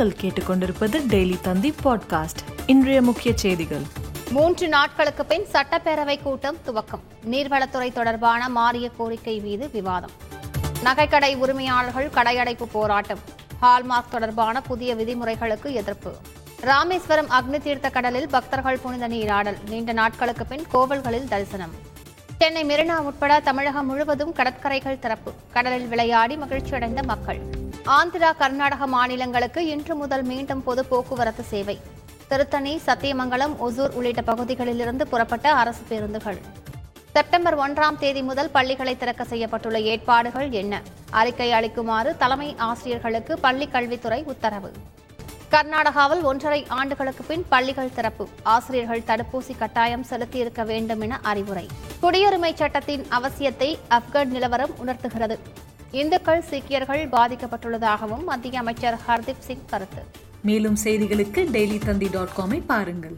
நீங்கள் கேட்டுக்கொண்டிருப்பது டெய்லி தந்தி பாட்காஸ்ட். இன்றைய முக்கிய செய்திகள். மூன்று நாட்களுக்கு பின் சட்டப்பேரவை கூட்டம் துவக்கம். நீர்வளத்துறை தொடர்பான மாறிய கோரிக்கை மீது விவாதம். நகைக்கடை உரிமையாளர்கள் கடையடைப்பு போராட்டம். ஹால்மார்க் தொடர்பான புதிய விதிமுறைகளுக்கு எதிர்ப்பு. ராமேஸ்வரம் அக்னி தீர்த்த கடலில் பக்தர்கள் புனித நீராடல். நீண்ட நாட்களுக்கு பின் கோவில்களில் தரிசனம். சென்னை மெரினா உட்பட தமிழகம் முழுவதும் கடற்கரைகள் திறப்பு. கடலில் விளையாடி மகிழ்ச்சியடைந்த மக்கள். ஆந்திரா கர்நாடக மாநிலங்களுக்கு இன்று முதல் மீண்டும் பொது போக்குவரத்து சேவை. திருத்தணி சத்தியமங்கலம் ஒசூர் உள்ளிட்ட பகுதிகளிலிருந்து புறப்பட்ட அரசு பேருந்துகள். செப்டம்பர் ஒன்றாம் தேதி முதல் பள்ளிகளை திறக்க செய்யப்பட்டுள்ள ஏற்பாடுகள் என்ன? அறிக்கை அளிக்குமாறு தலைமை ஆசிரியர்களுக்கு பள்ளிக் கல்வித்துறை உத்தரவு. கர்நாடகாவில் ஒன்றரை ஆண்டுகளுக்கு பின் பள்ளிகள் திறப்பு. ஆசிரியர்கள் தடுப்பூசி கட்டாயம் செலுத்தியிருக்க வேண்டும் என அறிவுரை. குடியுரிமை சட்டத்தின் அவசியத்தை ஆப்கன் நிலவரம் உணர்த்துகிறது. இந்துக்கள் சீக்கியர்கள் பாதிக்கப்பட்டுள்ளதாகவும் மத்திய அமைச்சர் ஹர்தீப் சிங் கருத்து. மேலும் செய்திகளுக்கு டெய்லி தந்தி டாட் காமை பாருங்கள்.